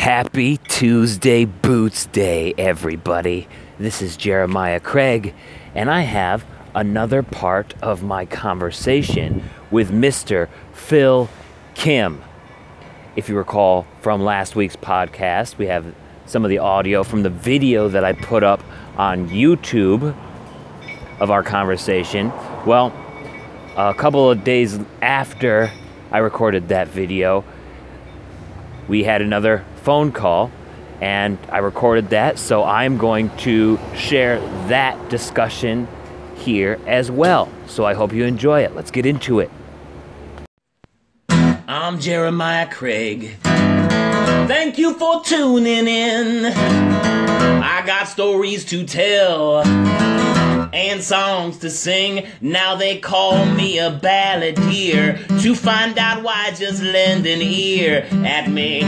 Happy Tuesday Boots Day, everybody. This is Jeremiah Craig, and I have another part of my conversation with Mr. Phil Kim. If you recall from last week's podcast, we have some of the audio from the video that I put up on YouTube of our conversation. Well, a couple of days after I recorded that video, we had another phone call and I recorded that, so I'm going to share that discussion here as well. So I hope you enjoy it. Let's get into it. I'm Jeremiah Craig. Thank you for tuning in. I got stories to tell and songs to sing. Now they call me a balladeer. To find out why, just lend an ear at me.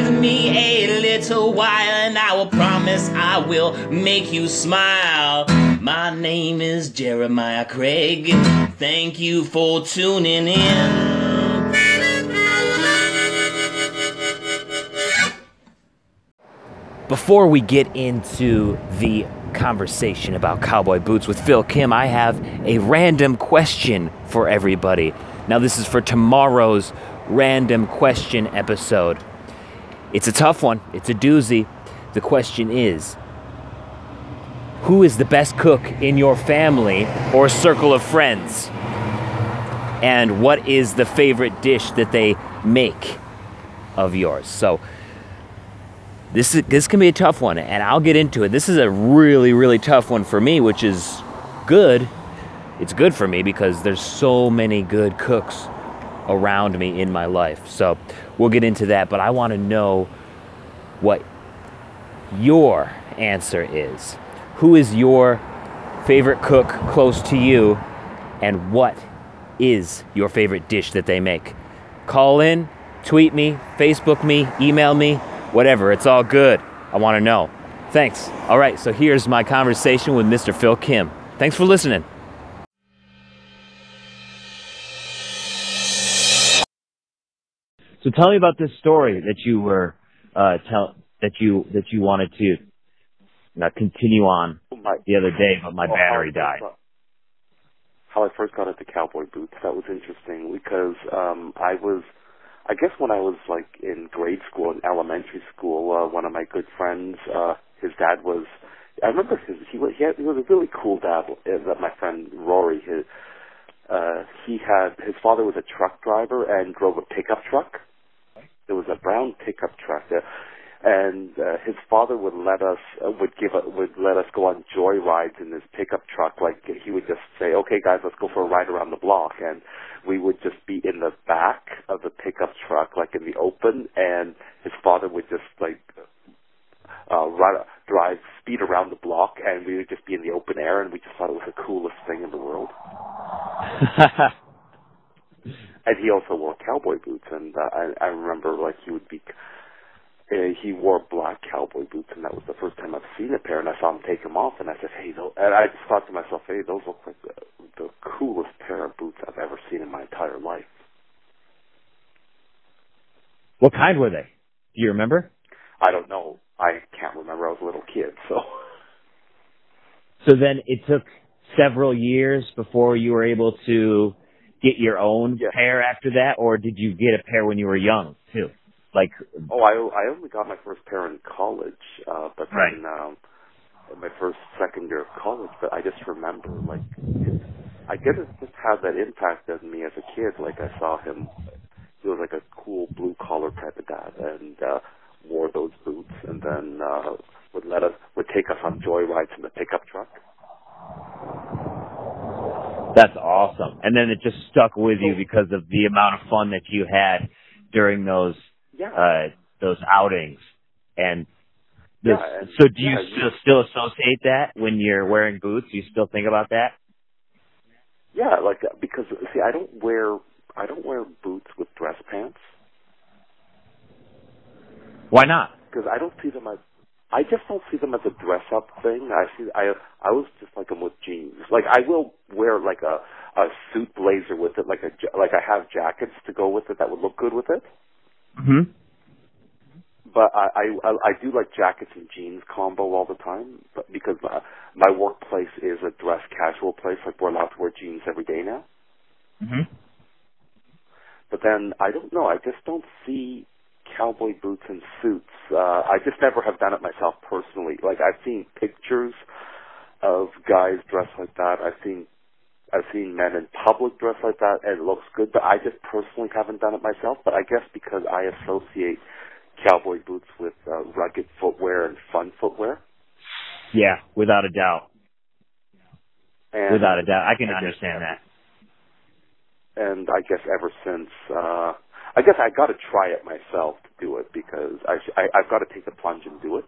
With me a little while, and I will promise I will make you smile. My name is Jeremiah Craig. Thank you for tuning in. Before we get into the conversation about cowboy boots with Phil Kim, I have a random question for everybody. Now, this is for tomorrow's random question episode. It's a tough one, it's a doozy. The question is Who is the best cook in your family or circle of friends? And what is the favorite dish that they make of yours? So, this is this can be a tough one, and I'll get into it. This is a really, really tough one for me, which is good. It's good for me because there's so many good cooks around me in my life. So we'll get into that, but I want to know what your answer is. Who is your favorite cook close to you, and what is your favorite dish that they make? Call in, tweet me, Facebook me, email me, whatever. It's all good. I want to know. Thanks. All right, so here's my conversation with Mr. Phil Kim. Thanks for listening. So tell me about this story that you were uh, tell that you that you wanted to uh, continue on the other day, but my well, battery how died. got- How I first got into cowboy boots. That was interesting because um I was, I guess when I was like in grade school and elementary school, uh, one of my good friends, uh, his dad was. I remember his he was he, had, he was a really cool dad. Uh, that my friend Rory, his uh, he had his father was a truck driver and drove a pickup truck. It was a brown pickup truck. Uh, and uh, his father would let us uh, would give a, would let us go on joy rides in his pickup truck. Like he would just say, "Okay, guys, let's go for a ride around the block," and we would just be in the back of the pickup truck, like in the open, and his father would just like uh, ride, drive speed around the block, and we would just be in the open air, and we just thought it was the coolest thing in the world. And he also wore cowboy boots, and uh, I, I remember like he would be uh, he wore black cowboy boots, and that was the first time I've seen a pair. And I saw him take them off, and I said, "Hey," those, and I just thought to myself, "Hey, those look like the, the coolest pair of boots I've ever seen in my entire life." what kind were they? Do you remember? I don't know. I can't remember. I was a little kid, so So then it took several years before you were able to get your own Yeah. pair after that, or did you get a pair when you were young too? Like, oh, I I only got my first pair in college, uh, but then um, in my first second year of college. But I just remember like it, I guess it just had that impact on me as a kid. Like I saw him he was like a cool blue collar type of dad and uh wore those boots and then uh would let us would take us on joy rides in the pickup truck. That's awesome. And then it just stuck with you because of the amount of fun that you had during those Yeah. uh those outings. And this, Yeah, and- so do you yeah, you- still still associate that when you're wearing boots? Do you still think about that? yeah, like uh, because see I don't wear I don't wear boots with dress pants Why not? because I don't see them as I just don't see them as a dress up thing. I see I I always just like them with jeans. Like I will wear like a a suit blazer with it, like a like I have jackets to go with it that would look good with it. Mhm. But I I I do like jackets and jeans combo all the time, but because my, my workplace is a dress casual place, like we're allowed to wear jeans every day now. Mhm. But then I don't know. I just don't see cowboy boots and suits. Uh, I just never have done it myself personally. Like I've seen pictures of guys dressed like that. I've seen I've seen men in public dressed like that, and it looks good. But I just personally haven't done it myself. But I guess because I associate cowboy boots with uh, rugged footwear and fun footwear. Yeah, without a doubt. And Without a doubt, I can I guess understand that. and I guess ever since, uh, I guess I got to try it myself to do it because I, sh- I I've got to take the plunge and do it.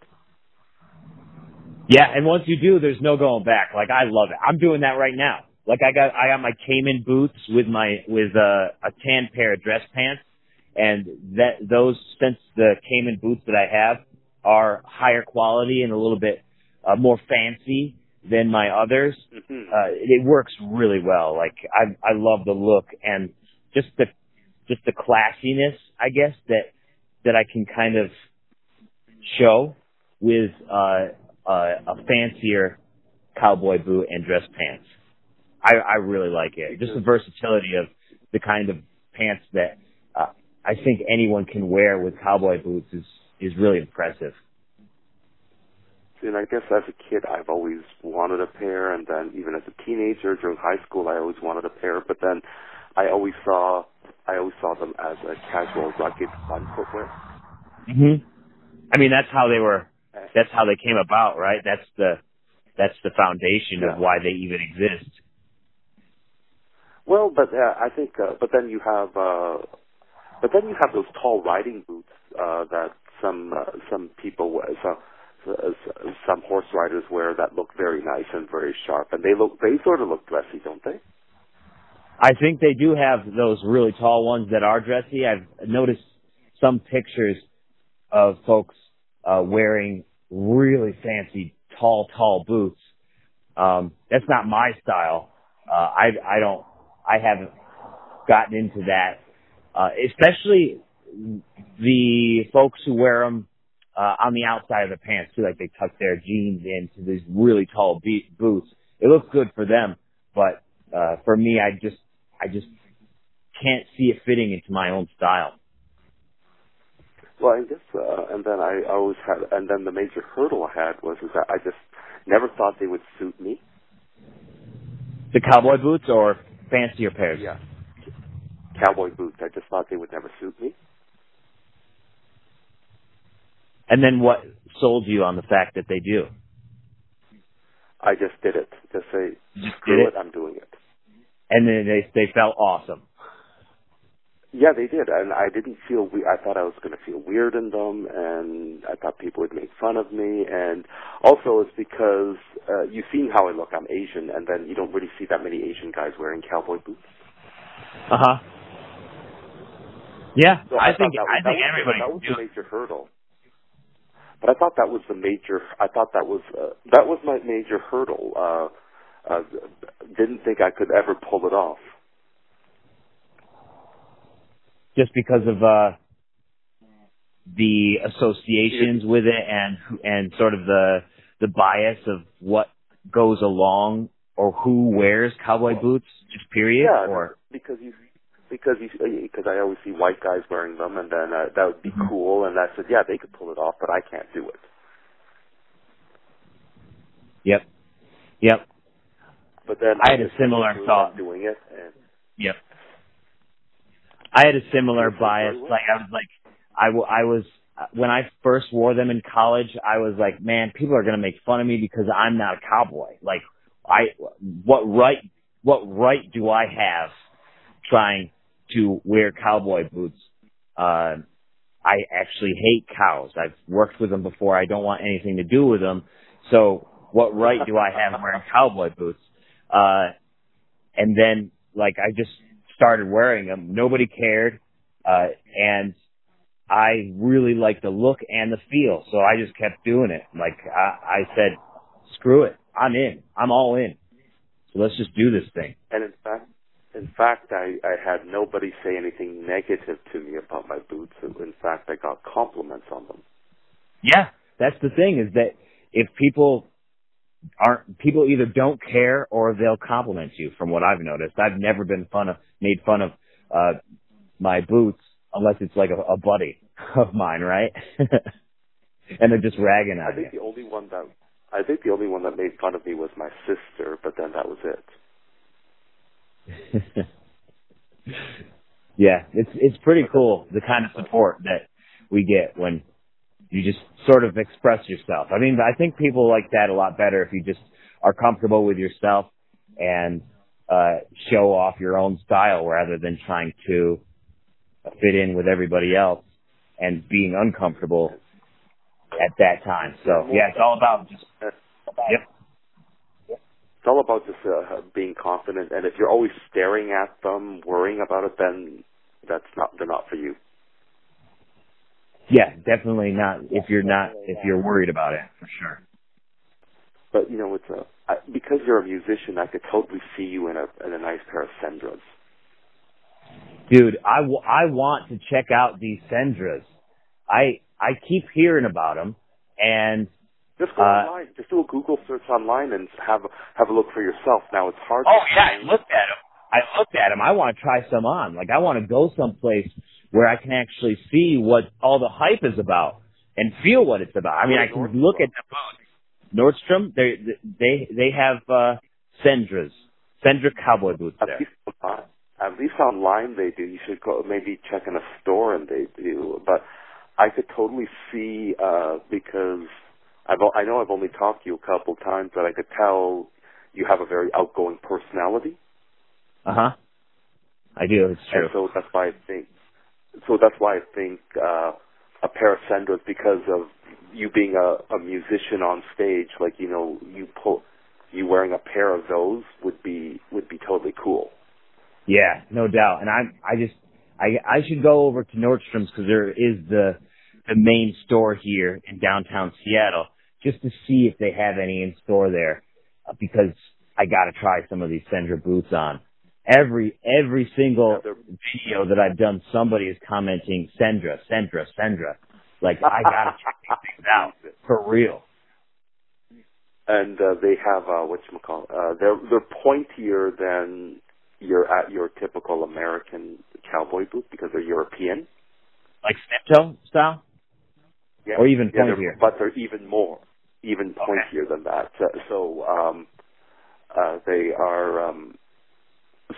Yeah, and once you do, there's no going back. Like I love it. I'm doing that right now. Like I got I got my caiman boots with my with a a tan pair of dress pants, and that those since the caiman boots that I have are higher quality and a little bit uh, more fancy than my others. hmm Uh, it works really well. Like I I love the look and just the just the classiness, I guess that that I can kind of show with uh, uh, a fancier cowboy boot and dress pants. I, I really like it. Just the versatility of the kind of pants that uh, I think anyone can wear with cowboy boots is is really impressive. And I guess as a kid, I've always wanted a pair, and then even as a teenager during high school, I always wanted a pair. But then I always saw I always saw them as a casual, rugged, fun footwear. hmm I mean, that's how they were. That's how they came about, right? That's the that's the foundation Yeah. of why they even exist. Well, but uh, I think, uh, but then you have, uh, but then you have those tall riding boots uh, that some uh, some people some some horse riders wear that look very nice and very sharp, and they look they sort of look dressy, don't they? I think they do have those really tall ones that are dressy. I've noticed some pictures of folks uh, wearing really fancy tall, tall boots. Um, that's not my style. Uh, I I don't I haven't gotten into that, uh, especially the folks who wear them uh, on the outside of the pants too, like they tuck their jeans into these really tall be- boots. It looks good for them, but uh, for me, I just I just can't see it fitting into my own style. Well, I guess, uh, and then I always had, and then the major hurdle I had was is that I just never thought they would suit me. The cowboy boots or fancier pairs? Yeah. Cowboy boots. I just thought they would never suit me. And then what sold you on the fact that they do? I just did it. Just say, Just screw did it. it, I'm. And then they they felt awesome. Yeah, they did, and I didn't feel. We- I thought I was going to feel weird in them, and I thought people would make fun of me. And also, it's because uh, you've seen how I look. I'm Asian, and then you don't really see that many Asian guys wearing cowboy boots. Uh huh. Yeah, So I thought think was- I think was, everybody That was do the major hurdle. But I thought that was the major. I thought that was uh, that was my major hurdle. Uh, uh, didn't think I could ever pull it off. just because of uh the associations with it and and sort of the the bias of what goes along or who wears cowboy boots just period Yeah, or because you because you because I always see white guys wearing them, and then uh, that would be Mhm. cool. And I said, yeah, they could pull it off, but I can't do it. yep yep But then I had a similar thought. doing it, and yep I had a similar bias like I was like I, w- I was when I first wore them in college I was like man people are going to make fun of me because I'm not a cowboy like I what right what right do I have trying to wear cowboy boots. Uh, I actually hate cows. I've worked with them before. I don't want anything to do with them. So what right do I have wearing cowboy boots? Uh, and then like I just started wearing them. Nobody cared. Uh, and I really liked the look and the feel. So I just kept doing it. Like I, I said, screw it. I'm in. I'm all in. So let's just do this thing. and in fact, in fact, I, I had nobody say anything negative to me about my boots. In fact, I got compliments on them. Yeah, that's the thing is that if people aren't people either don't care or they'll compliment you from what I've noticed. I've never been fun of made fun of uh my boots unless it's like a, a buddy of mine, right? and they're just ragging on I think you. the only one that I think the only one that made fun of me was my sister, but then that was it. yeah, it's it's pretty cool the kind of support that we get when you just sort of express yourself. I mean, I think people like that a lot better if you just are comfortable with yourself and uh show off your own style rather than trying to fit in with everybody else and being uncomfortable at that time. So yeah, it's all about just yep. It's all about just uh, being confident, and if you're always staring at them, worrying about it, then that's not they're not for you. Yeah, definitely not if you're not if you're worried about it for sure. But you know, it's a I, because you're a musician, I could totally see you in a in a nice pair of Sendras. Dude, I, w- I want to check out these Sendras. I I keep hearing about them, and Just go Uh, online. Just do a Google search online and have have a look for yourself. Now it's hard. oh to yeah, I looked at them. I looked at them. I want to try some on. Like I want to go someplace where I can actually see what all the hype is about and feel what it's about. I mean, I can look at the boots. Nordstrom, they they they have uh Sendras, Sendra cowboy boots At there. least, online, at least online they do. You should go maybe check in a store and they do. But I could totally see uh because I've I know I've only talked to you a couple times, but I could tell you have a very outgoing personality. Uh huh. I do. It's true. And so that's why I think so that's why I think uh a pair of Sendras because of you being a, a musician on stage, like, you know, you pull you wearing a pair of those would be would be totally cool. Yeah, no doubt. And I, I just, I, I should go over to Nordstrom's because there is the, the main store here in downtown Seattle just to see if they have any in store there uh, because I got to try some of these Sendra boots on. Every, every single video that I've done, somebody is commenting Sendra, Sendra, Sendra. Like, I got to check these things out for real. And uh, they have uh what you call uh they're they're pointier than your at your typical American cowboy boot because they're European. Like snip toe style? Yeah. Or even yeah, they're- pointier. But they're even more, even pointier than that. So, so um, uh, they are. Um,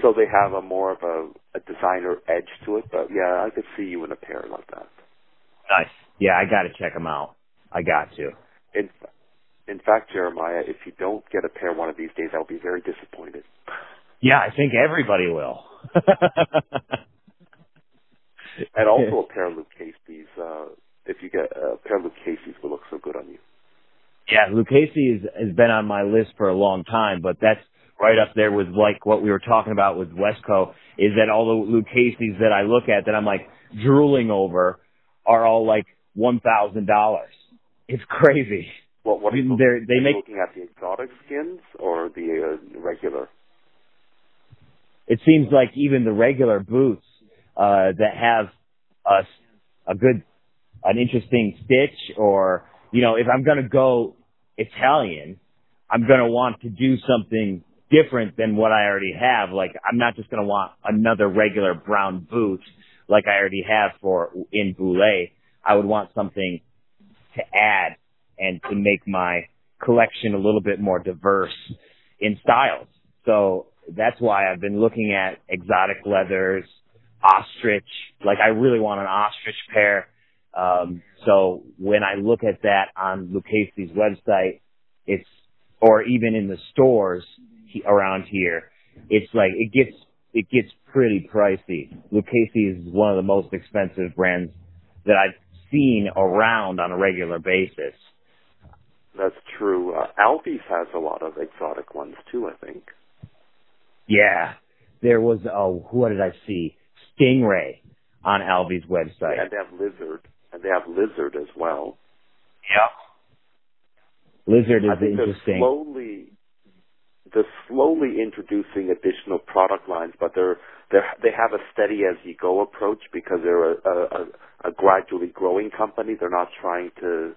so they have a more of a, a designer edge to it. But yeah, I could see you in a pair like that. Nice. Yeah, I got to check them out. I got to. In, in fact, Jeremiah, if you don't get a pair one of these days, I'll be very disappointed. Yeah, I think everybody will. And also a pair of Lucchese's. Uh, if you get a pair of Luke Casey's, will look so good on you. yeah, Lucchese has, has been on my list for a long time, but that's right up there with like what we were talking about with Wesco is that all the Lucchese's that I look at that I'm like drooling over are all like one thousand dollars. It's crazy. What? What are you they're- they are make- looking at the exotic skins or the uh, regular? It seems like even the regular boots uh that have a good an interesting stitch or you know if I'm going to go Italian I'm going to want to do something different than what I already have like I'm not just going to want another regular brown boot like I already have for in Boulet I would want something to add and to make my collection a little bit more diverse in styles so that's why I've been looking at exotic leathers, ostrich. Like I really want an ostrich pair. Um, so when I look at that on Lucchese's website, it's or even in the stores he, around here, it's like it gets it gets pretty pricey. Lucchese is one of the most expensive brands that I've seen around on a regular basis. That's true. Uh, Alvies has a lot of exotic ones too. I think. Yeah, there was oh, what did I see? Stingray on Alvies website. And they have lizard, and they have lizard as well. Yep. Lizard is I think they're interesting. slowly, they're slowly introducing additional product lines, but they're they they have a steady as you go approach because they're a, a, a gradually growing company. They're not trying to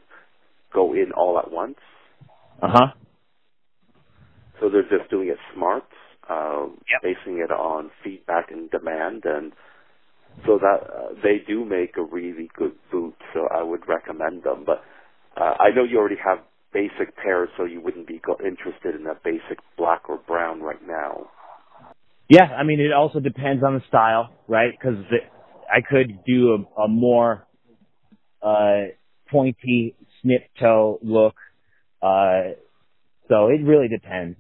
go in all at once. Uh huh. So they're just doing it smart, uh, Yep. basing it on feedback and demand, and so that uh, they do make a really good boot. So I would recommend them. But uh, I know you already have basic pair, so you wouldn't be interested in a basic black or brown right now. Yeah, I mean, it also depends on the style, right? Because I could do a, a more uh, pointy snip toe look. Uh, so it really depends,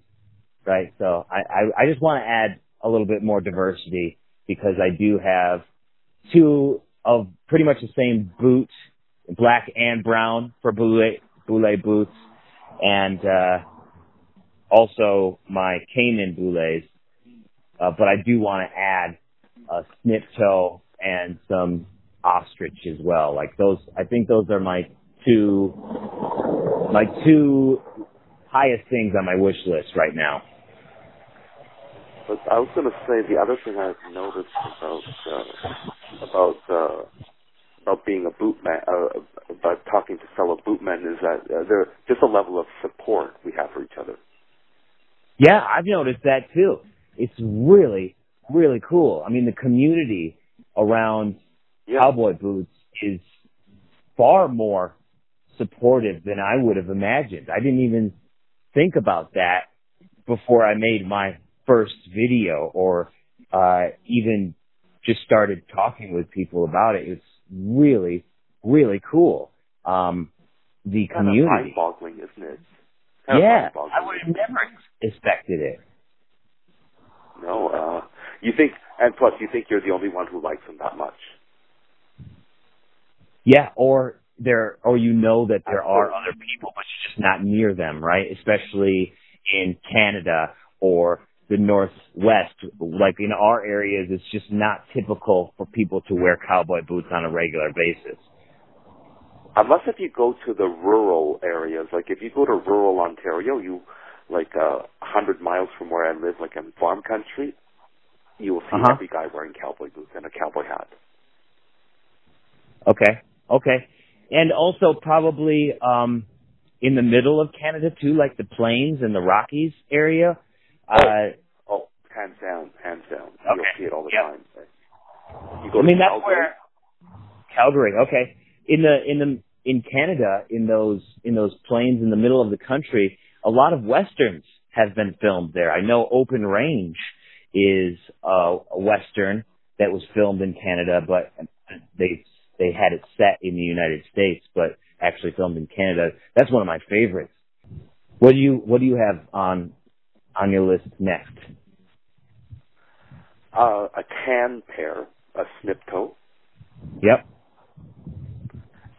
right? So I, I, I just want to add a little bit more diversity because I do have two of pretty much the same boots, black and brown for Boulet, Boulet boots, and uh, also my caiman Boulets. Uh, but I do want to add a snip toe and some ostrich as well. Like those, I think those are my two, my two highest things on my wish list right now. But I was going to say the other thing I've noticed about uh, about uh, about being a bootman, uh, about talking to fellow bootmen, is that uh, there's just a level of support we have for each other. Yeah, I've noticed that too. It's really, really cool. I mean, the community around Yeah. cowboy boots is far more supportive than I would have imagined. I didn't even think about that before I made my first video or uh, even just started talking with people about it. It's really, really cool. Um, the Kind of community. mind-boggling, isn't it? Kind Yeah. I would have never expected it. No, uh, you think, and plus, you think you're the only one who likes them that much. Yeah, or there, or you know that there are other people, but you're just not near them, right? Especially in Canada or the Northwest. Like in our areas, it's just not typical for people to wear cowboy boots on a regular basis. Unless if you go to the rural areas, like if you go to rural Ontario, you like uh, a hundred miles from where I live, like in farm country, you will see Uh-huh. every guy wearing cowboy boots and a cowboy hat. Okay, okay, and also probably um, in the middle of Canada too, like the Plains and the Rockies area. Uh, Oh, hands down, hands down. Okay. You'll see it all the Yep. time. You go I mean, that's Calgary, where Calgary. Okay, in the in the in Canada, in those in those plains in the middle of the country, a lot of westerns have been filmed there. I know Open Range is uh, a western that was filmed in Canada, but they they had it set in the United States, but actually filmed in Canada. That's one of my favorites. What do you what do you have on on your list next? uh, a tan pair, a snip toe, Yep.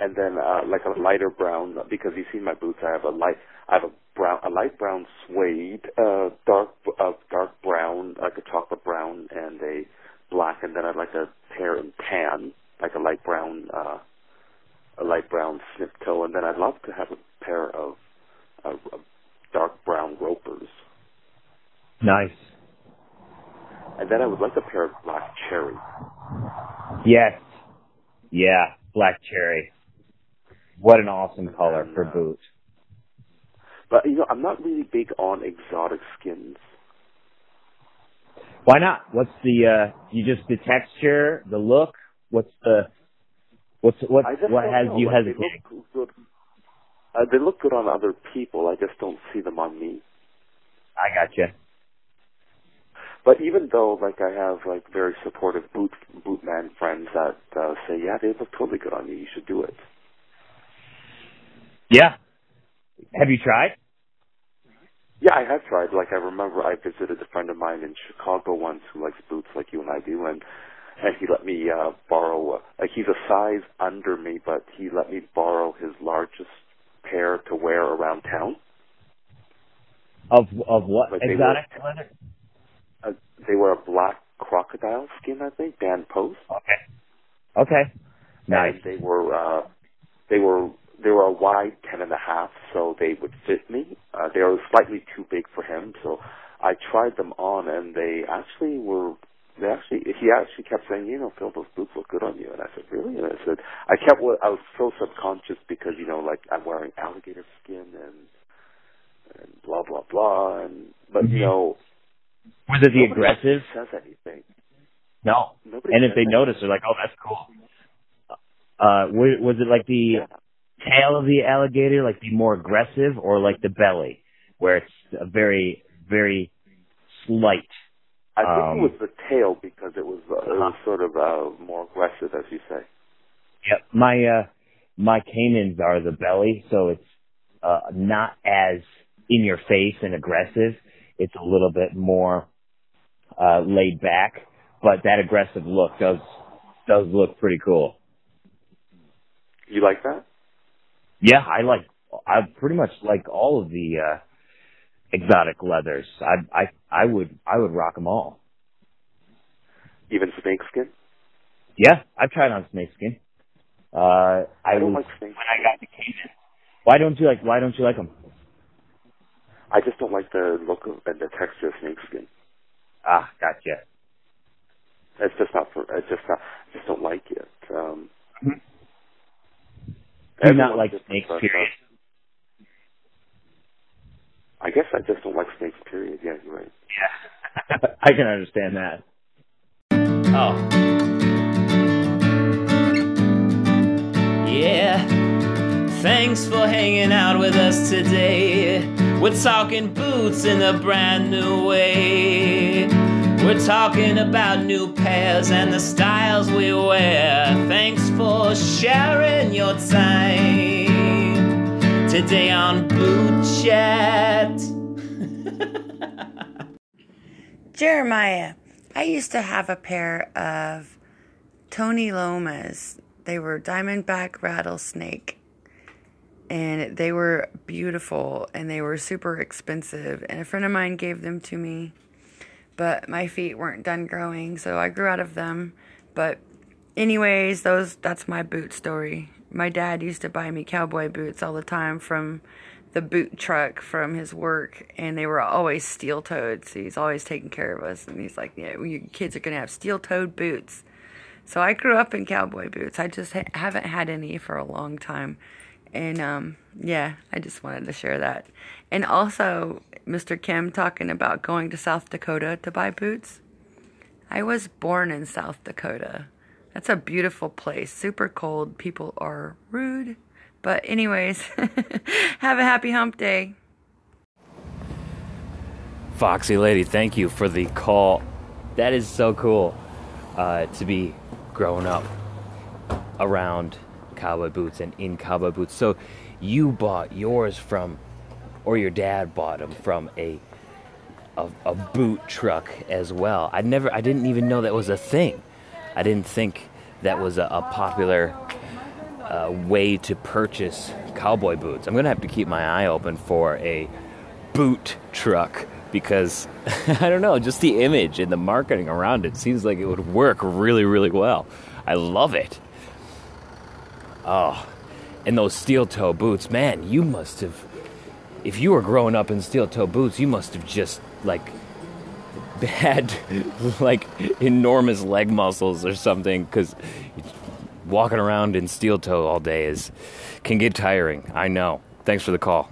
and then uh, like a lighter brown. Because you see my boots, I have a light, I have a brown, a light brown suede, uh, dark, uh, dark brown, like a chocolate brown, and a black, and then I'd like a pair in tan, like a light brown, uh, a light brown snip toe, and then I'd love to have a pair of uh, dark brown Nice. and then I would like a pair of black cherry. Yes. Yeah, black cherry. What an awesome color And, for uh, boots. But you know, I'm not really big on exotic skins. Why not? What's the uh you just the texture, the look? What's the what's what what has know. you like, hesitating? They look good. Uh, they look good on other people. I just don't see them on me. I got you. But even though, like, I have like very supportive boot bootman friends that uh, say, "Yeah, they look totally good on you. You should do it." Yeah. Have you tried? Yeah, I have tried. Like, I remember I visited a friend of mine in Chicago once who likes boots like you and I do, and and he let me uh, borrow. Uh, like, he's a size under me, but he let me borrow his largest pair to wear around town. Of of what Like exotic leather? Uh, they were a black crocodile skin, I think, Dan Post. Okay. Okay. Nice. And they were uh, they were they were a wide ten and a half, so they would fit me. Uh, they were slightly too big for him, so I tried them on, and they actually were. They actually, he actually kept saying, you know, Phil, those boots look good on you. And I said, really? And I said, I kept, I was so subconscious because, you know, like I'm wearing alligator skin and, and blah, blah, blah. And, but, mm-hmm. you know, was it the aggressive? Says anything? No. Nobody and if they anything. notice, they're like, "Oh, that's cool." Uh, was it like the yeah. tail of the alligator, like the more aggressive, or like the belly, where it's a very, very slight? I think um, it was the tail because it was uh, it was uh-huh. sort of uh, more aggressive, as you say. Yep, my uh, my caimans are the belly, so it's uh, not as in your face and aggressive. It's a little bit more uh, laid back, but that aggressive look does does look pretty cool. You like that? Yeah, I like. I pretty much like all of the uh, exotic leathers. I I I would I would rock them all. Even snakeskin. Yeah, I've tried on snakeskin. Uh, I, I don't was, like snakeskin. when I got the caiman. Why don't you like? Why don't you like them? I just don't like the look of and the texture of snakeskin. Ah, gotcha. It's just not for. It's just not. I just don't like it. Um, mm-hmm. Do not like snakes? Period. I guess I just don't like snakes. Period. Yeah, you're right. Yeah, I can understand that. Oh. Yeah. Thanks for hanging out with us today. We're talking boots in a brand new way. We're talking about new pairs and the styles we wear. Thanks for sharing your time today on Boot Chat. Jeremiah, I used to have a pair of Tony Lamas. They were Diamondback Rattlesnake and they were beautiful and they were super expensive and a friend of mine gave them to me but my feet weren't done growing so i grew out of them. But anyways those that's my boot story. My dad used to buy me cowboy boots all the time from the boot truck from his work and they were always steel toed so he's always taking care of us and he's like yeah your kids are to have steel toed boots. So i grew up in cowboy boots. I just ha- haven't had any for a long time and um, yeah, I just wanted to share that. And also, Mr. Kim talking about going to South Dakota to buy boots. I was born in South Dakota. That's a beautiful place. Super cold. People are rude. But, anyways, have a happy hump day. Foxy Lady, thank you for the call. That is so cool uh, to be growing up around cowboy boots and in cowboy boots. So you bought yours from, or your dad bought them from a, a, a boot truck as well. I never, I didn't even know that was a thing. I didn't think that was a, a popular uh, way to purchase cowboy boots. I'm gonna have to keep my eye open for a boot truck because I don't know, just the image and the marketing around it seems like it would work really, really well. I love it. Oh, and those steel toe boots, man, you must have. If you were growing up in steel toe boots, you must have just like had like enormous leg muscles or something because walking around in steel toe all day is can get tiring. I know. Thanks for the call.